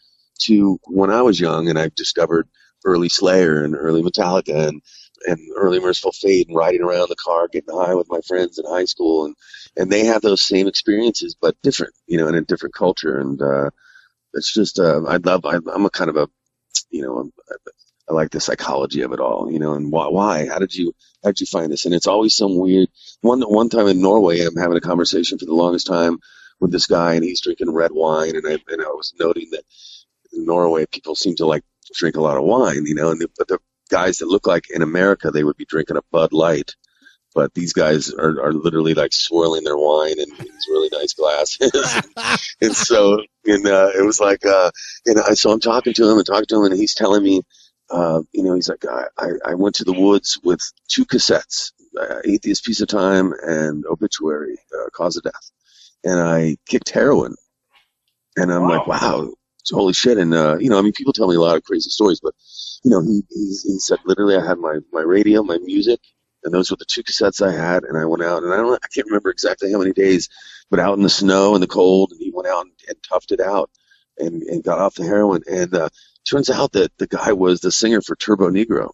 to when I was young, and I discovered early Slayer and early Metallica and and early Mercyful Fate and riding around the car, getting high with my friends in high school, and and they have those same experiences, but different, you know, in a different culture. And uh, it's just, uh, I love, I, I'm a kind of a, you know, I'm, I like the psychology of it all, you know, and why, why, how did you, how did you find this? And it's always some weird. One one time in Norway, I'm having a conversation for the longest time with this guy, and he's drinking red wine, and I and I was noting that in Norway people seem to like drink a lot of wine, you know, and the, but the guys that look like in America they would be drinking a Bud Light but these guys are, are literally like swirling their wine in these really nice glasses. [laughs] and so, and, uh, it was like, uh, and I, so I'm talking to him and talking to him and he's telling me, uh, you know, he's like, I, I, I went to the woods with two cassettes, uh, Atheist Piece of Time and Obituary, uh, Cause of Death. And I kicked heroin. And I'm like, wow, it's holy shit. And, uh, you know, I mean, people tell me a lot of crazy stories, but, you know, he, he, he said literally I had my, my radio, my music, and those were the two cassettes I had. And I went out, and I don't, I can't remember exactly how many days, but out in the snow and the cold, and he went out and, and toughed it out and, and got off the heroin. And uh, turns out that the guy was the singer for Turbonegro.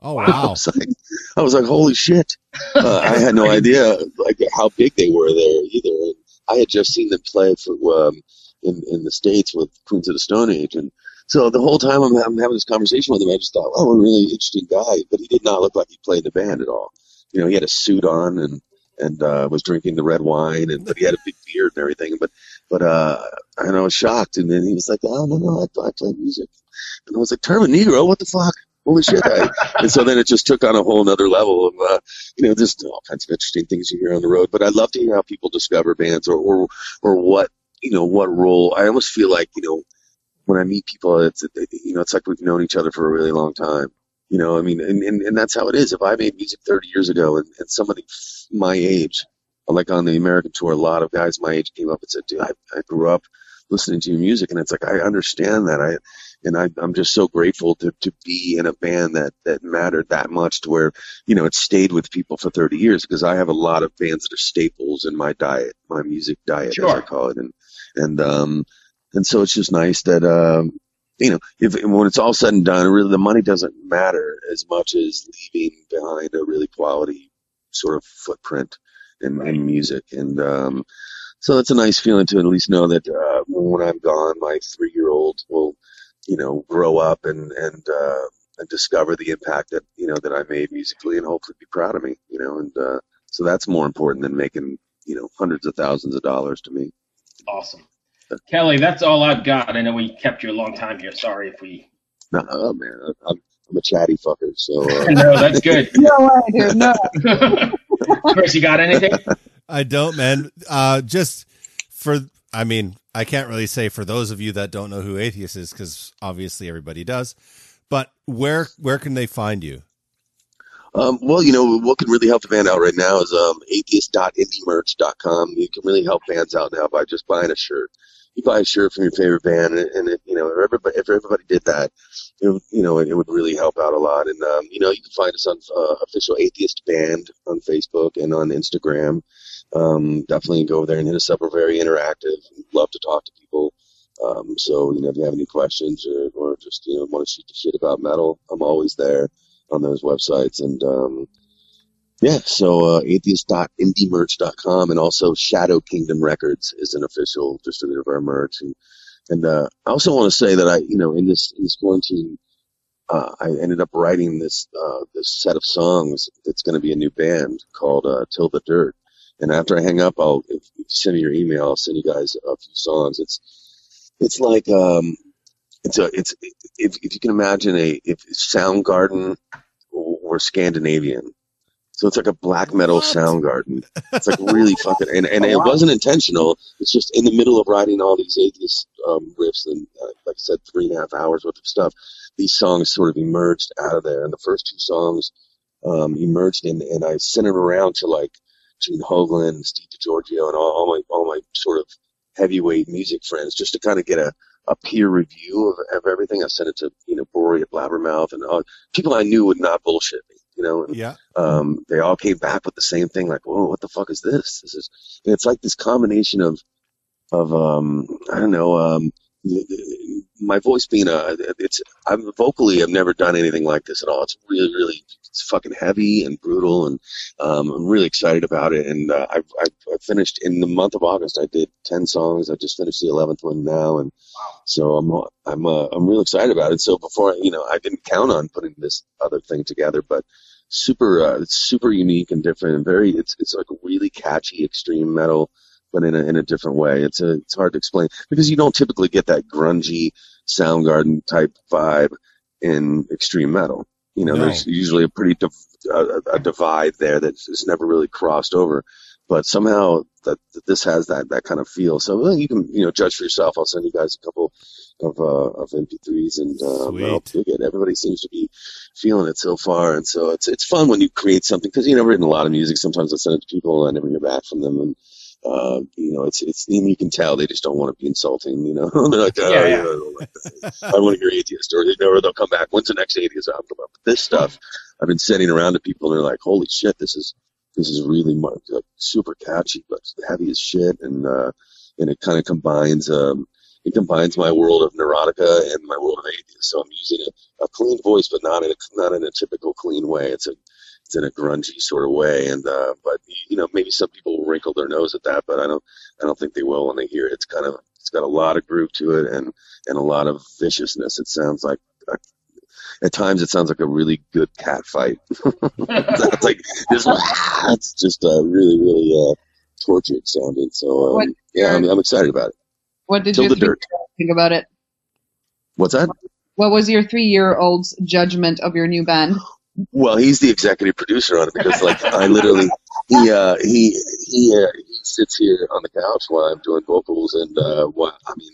Oh [laughs] I wow. was like, I was like, holy shit! Uh, [laughs] I had no idea like how big they were there either. And I had just seen them play for um, in in the states with Queens of the Stone Age, and so the whole time I'm, I'm having this conversation with him, I just thought, oh, a really interesting guy. But he did not look like he played in the band at all. You know, he had a suit on and and uh, was drinking the red wine, and but he had a big beard and everything. But but uh, and I was shocked, and then he was like, oh no no, I, I play music, and I was like, Turbonegro, what the fuck? Holy shit! I, [laughs] and so then it just took on a whole another level of, uh, you know, just all kinds of interesting things you hear on the road. But I'd love to hear how people discover bands or, or, or what, you know, what role. I almost feel like, you know, when I meet people, it's, you know, it's like we've known each other for a really long time. You know, I mean, and, and, and that's how it is. If I made music 30 years ago and, and somebody my age, like on the American tour, a lot of guys my age came up and said, dude, I, I grew up listening to your music. And it's like, I understand that. I, and I, I'm just so grateful to, to be in a band that, that mattered that much to where, you know, it stayed with people for 30 years because I have a lot of bands that are staples in my diet, my music diet, as I call it. And, and, um, and so it's just nice that, um, you know, if when it's all said and done, really the money doesn't matter as much as leaving behind a really quality sort of footprint in, in music. And, um, so it's a nice feeling to at least know that, uh, when I'm gone, my three year old will, you know, grow up and, and, uh, and discover the impact that, you know, that I made musically and hopefully be proud of me, you know, and, uh, so that's more important than making, you know, hundreds of thousands of dollars to me. Awesome. Kelly, that's all I've got. I know we kept you a long time here. Sorry if we. No, oh man, I'm, I'm a chatty fucker. So, uh, [laughs] no, that's good. [laughs] No way, dude. [laughs] No. Chris, you got anything? I don't, man. Uh, just for, I mean, I can't really say for those of you that don't know who Atheist is, because obviously everybody does. But where where can they find you? Um, well, you know, what can really help the band out right now is um, atheist.indiemerch.com. You can really help bands out now by just buying a shirt. You buy a shirt from your favorite band, and, and it, you know, if everybody, if everybody did that, it, would- you know, it, would really help out a lot. And um, you know, you can find us on uh, official Atheist Band on Facebook and on Instagram. Um, definitely go over there and hit us up. We're very interactive. We love to talk to people. Um, so you know, if you have any questions or, or just you know want to shoot the shit about metal, I'm always there on those websites. And um, yeah, so uh, atheist.indiemerch.com and also Shadow Kingdom Records is an official distributor of our merch. And and uh, I also want to say that I, you know, in this in this quarantine, uh, I ended up writing this uh, this set of songs that's going to be a new band called uh, Till the Dirt. And after I hang up, I'll if you send me your email, I'll send you guys a few songs. It's it's like um, it's a it's if if you can imagine a if Soundgarden or Scandinavian. So it's like a black metal What? Soundgarden. It's like [laughs] really fucking, and, and Oh, it wow. wasn't intentional. It's just in the middle of writing all these atheist um, riffs and, uh, like I said, three and a half hours worth of stuff. These songs sort of emerged out of there, and the first two songs um, emerged, and, and I sent them around to like Gene Hoglan and Steve DiGiorgio and all, all my all my sort of heavyweight music friends, just to kind of get a, a peer review of, of everything. I sent it to you know Bory at Blabbermouth and all, people I knew would not bullshit me, you know. And, Yeah. um, they all came back with the same thing, like, "Whoa, what the fuck is this?" This is." it's like this combination of, of, um, I don't know, um, my voice being a, it's, I'm vocally, I've never done anything like this at all. It's really, really, it's fucking heavy and brutal, and um, I'm really excited about it. And uh, I've, I've I've finished in the month of August. I did ten songs. I just finished the eleventh one now, and so I'm I'm uh, I'm real excited about it. So before you know, I didn't count on putting this other thing together, but super uh, it's super unique and different and very it's it's like a really catchy extreme metal but in a in a different way. It's a it's hard to explain because you don't typically get that grungy soundgarden type vibe in extreme metal. You know No. there's usually a pretty div- a, a divide there that's never really crossed over but somehow that, that this has that that kind of feel so well, you can you know judge for yourself i'll send you guys a couple of uh, of mp3s and uh, I'll dig it everybody seems to be feeling it so far, and so it's it's fun when you create something because you know I've written a lot of music. Sometimes I send it to people and I never hear back from them, and uh, you know it's it's and you can tell they just don't want to be insulting. You know [laughs] they're like, oh, Yeah, yeah, yeah. I, don't like that. I want to hear atheist, or they know they'll come back. When's the next atheist album come? But this stuff I've been sending around to people, and they're like, holy shit, this is this is really mar- like, super catchy, but heavy as shit, and uh, and it kind of combines um, it combines my world of neurotica and my world of atheist. So I'm using a, a clean voice, but not in a, not in a typical clean way. It's a it's in a grungy sort of way, and uh, but you know maybe some people will wrinkle their nose at that, but I don't I don't think they will when they hear it. It's kind of it's got a lot of groove to it and and a lot of viciousness. It sounds like a, at times it sounds like a really good cat fight. [laughs] it's like just [laughs] it's just uh, really really uh, tortured sounding. So um, yeah, I'm, I'm excited about it. What did Till your the dirt. think about it? What's that? What was your three-year-old's judgment of your new band? Well, he's the executive producer on it because, like, I literally he uh, he he uh, he sits here on the couch while I'm doing vocals, and uh, while, I mean,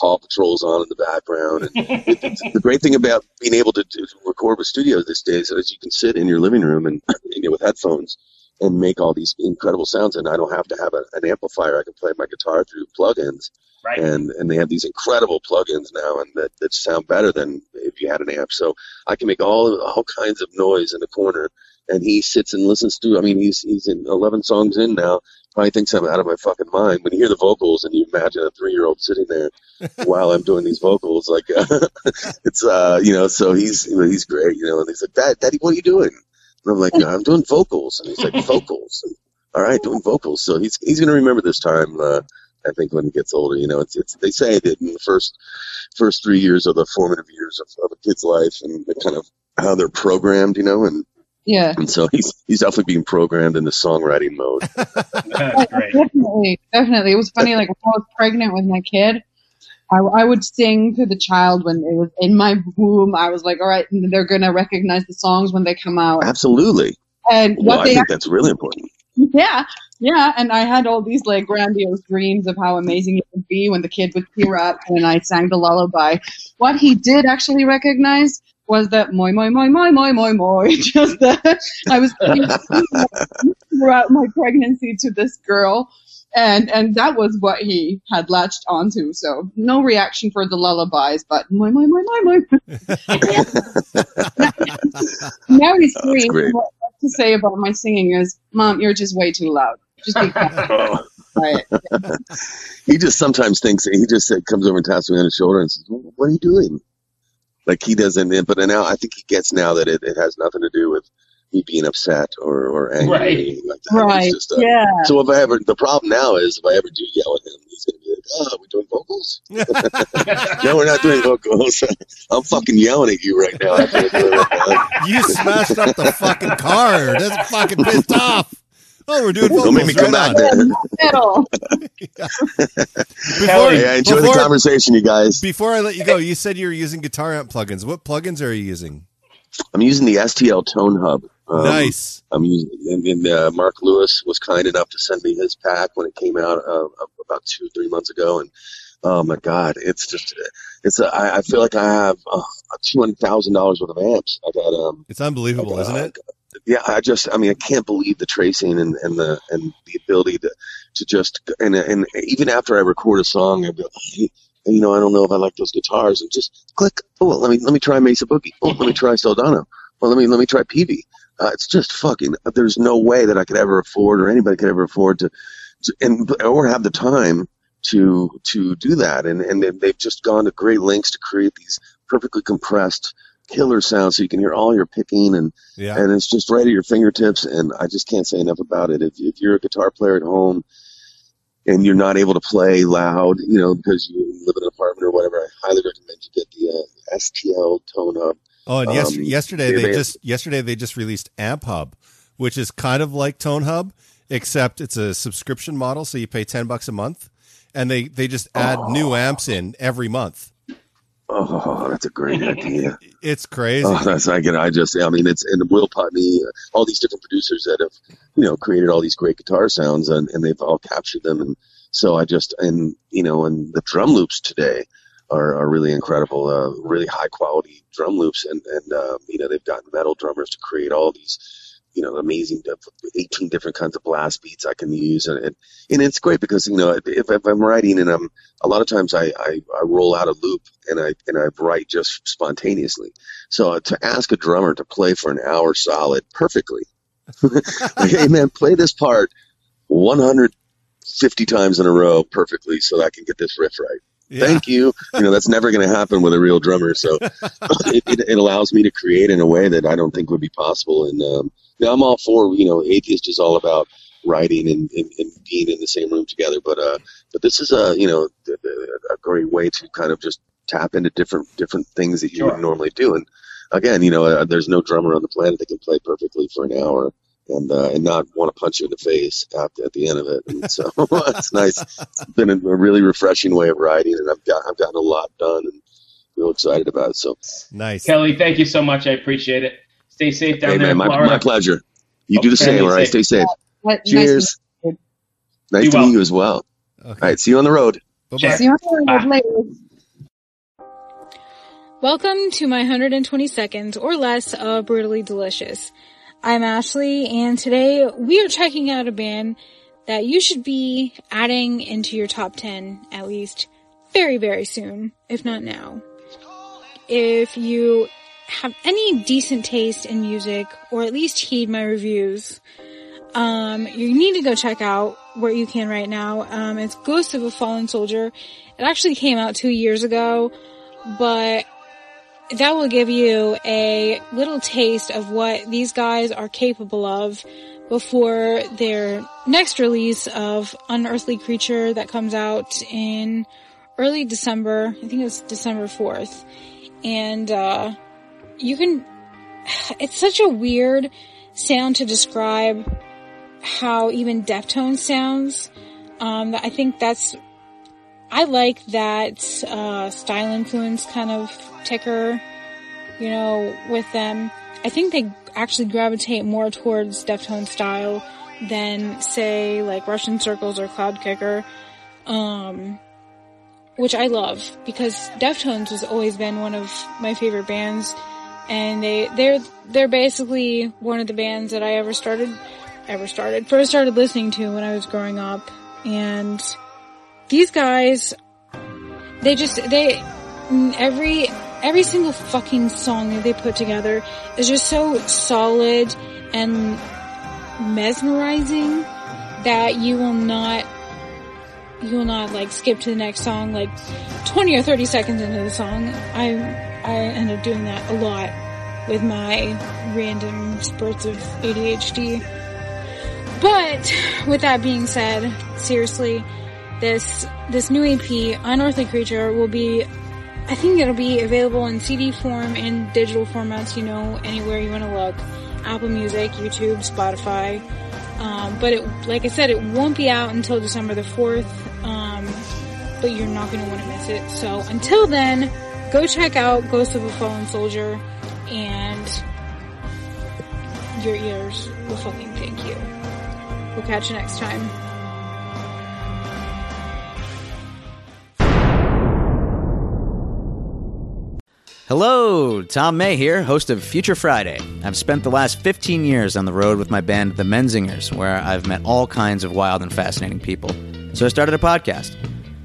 Paw Patrol's on in the background. And it, the great thing about being able to, do, record with studios these days is you can sit in your living room and [laughs] you know, with headphones and make all these incredible sounds, and I don't have to have a, an amplifier. I can play my guitar through plugins Right. and and they have these incredible plugins now and that, that sound better than if you had an amp so i can make all all kinds of noise in the corner and he sits and listens to i mean he's he's in 11 songs in now probably thinks i'm out of my fucking mind. When you hear the vocals and you imagine a three year old sitting there [laughs] while i'm doing these vocals like [laughs] it's uh you know so he's he's great you know and he's like dad daddy what are you doing? And i'm like i'm doing vocals. And he's like [laughs] vocals? And, all right doing vocals. So he's he's gonna remember this time uh I think when he gets older, you know, it's, it's they say that in the first first three years are the formative years of, of a kid's life and the kind of how they're programmed, you know, and, Yeah, and so he's he's definitely being programmed in the songwriting mode. That's [laughs] great. definitely, definitely. It was funny. Like when I was pregnant with my kid, I, I would sing to the child when it was in my womb. I was like, all right, they're gonna recognize the songs when they come out. Absolutely. And what Well, I they think that's really important. Yeah, yeah, and I had all these like grandiose dreams of how amazing it would be when the kid would tear up and I sang the lullaby. What he did actually recognize was that moi moi moi moi moi moi moi. [laughs] Just that I was [laughs] throughout my pregnancy to this girl, and and that was what he had latched onto. So no reaction for the lullabies, but moi moi moi moi moi. [laughs] now he's three. great. What I have to say about my singing is, Mom, you're just way too loud. Just be Oh, quiet. he just sometimes thinks he just comes over and taps me on the shoulder and says, "What are you doing?" Like he doesn't. But now I think he gets now that it, it has nothing to do with me being upset or, or angry. Right. Like that. Right. Just, uh, Yeah. So if I ever, the problem now is if I ever do yell at him, he's gonna be like, "Oh, we're we doing vocals?" [laughs] no, we're not doing vocals. [laughs] I'm fucking yelling at you right now. I can't do it right now. you smashed up the fucking car. That's fucking pissed off. Oh, we're doing vocals. Don't make me come right back there. Before, Kelly, Yeah, enjoy before, the conversation, you guys. before I let you go, you said you were using guitar amp plugins. What plugins are you using? I'm using the STL Tone Hub. Um, nice. I'm using, and, and uh, Mark Lewis was kind enough to send me his pack when it came out uh, about two, three months ago, and oh my God, it's just, it's. A, I, I feel like I have uh, two hundred thousand dollars worth of amps. I got um, It's unbelievable, uh, isn't it? Yeah, I just, I mean, I can't believe the tracing and, and the and the ability to to just and and even after I record a song, I go, hey, you know, I don't know if I like those guitars, and just click. Oh, well, let me let me try Mesa Boogie. Oh, let me try Soldano. Well, let me let me try Peavey. Uh, it's just fucking. There's no way that I could ever afford, or anybody could ever afford to, to and or have the time to to do that. And and they've just gone to great lengths to create these perfectly compressed killer sound, so you can hear all your picking and Yeah. and it's just right at your fingertips. And I just can't say enough about it. If, if you're a guitar player at home and you're not able to play loud, you know, because you live in an apartment or whatever, I highly recommend you get the uh, STL Tone Hub. Oh, and yes, Um, yesterday they- they they- just yesterday they just released Amp Hub, which is kind of like Tone Hub, except it's a subscription model, so you pay ten bucks a month, and they they just add new amps in every month. Oh, that's a great idea. [laughs] It's crazy. Oh, that's I get. I just, I mean, it's and Will Putney, all these different producers that have, you know, created all these great guitar sounds, and, and they've all captured them. And so I just, and you know, and the drum loops today are, are really incredible, uh, really high quality drum loops, and and uh, you know, they've gotten metal drummers to create all these, you know, amazing, 18 different kinds of blast beats I can use, and and, and it's great because you know, if, if I'm writing and I'm a lot of times I, I, I roll out a loop and I and I write just spontaneously. So uh, to ask a drummer to play for an hour solid perfectly, [laughs] like, hey man, play this part 150 times in a row perfectly so that I can get this riff right. Yeah. Thank you. You know, that's never going to happen with a real drummer. So [laughs] [laughs] it, it, it allows me to create in a way that I don't think would be possible. And um, yeah, I'm all for, you know, atheist is all about writing and, and, and being in the same room together. But uh, but this is a, you know, a great way to kind of just tap into different different things that you Sure. would normally do. And again, you know, uh, there's no drummer on the planet that can play perfectly for an hour and uh, and not want to punch you in the face at, at the end of it. And so [laughs] it's nice. It's been a, a really refreshing way of writing, and I've got I've gotten a lot done and real excited about it. So Nice. Kelly, thank you so much. I appreciate it. Stay safe down hey there man, in my, Florida. my pleasure. You do the same, all right? safe. Stay safe. What- Cheers. to meet Nice to well. meet you as well. Okay. All right, see you on the road. Bye-bye. See you on the road later. Welcome to my 120 seconds or less of Brutally Delicious. I'm Ash Leigh and today we are checking out a band that you should be adding into your top 10 at least very, very soon, if not now. If you have any decent taste in music or at least heed my reviews, um, you need to go check out what you can right now. Um, it's Ghost of a Fallen Soldier. It actually came out two years ago, but that will give you a little taste of what these guys are capable of before their next release of Unearthly Creature that comes out in early December. I think it's December 4th. And, uh, you can, it's such a weird sound to describe how even Deftones sounds. Um, I think that's I like that uh, style influence kind of ticker, you know, with them. I think they actually gravitate more towards Deftone style than, say, like Russian Circles or Cloud Kicker, um, which I love because Deftones has always been one of my favorite bands, and they they're they're basically one of the bands that I ever started ever started first started listening to when I was growing up, and these guys they just they every every single fucking song that they put together is just so solid and mesmerizing that you will not you will not like skip to the next song like 20 or 30 seconds into the song. I i end up doing that a lot with my random spurts of adhd but with that being said seriously this this new EP, Unearthly Creature, will be I think it'll be available in CD form and digital formats, you know, anywhere you want to look. Apple Music, YouTube, Spotify. Um, but it, like I said, it won't be out until December the 4th. Um, but you're not going to want to miss it. So until then, go check out Ghost of a Fallen Soldier and your ears will fucking thank you. We'll catch you next time. Hello, Tom May here, host of Future Friday. I've spent the last 15 years on the road with my band, The Menzingers, where I've met all kinds of wild and fascinating people. So I started a podcast.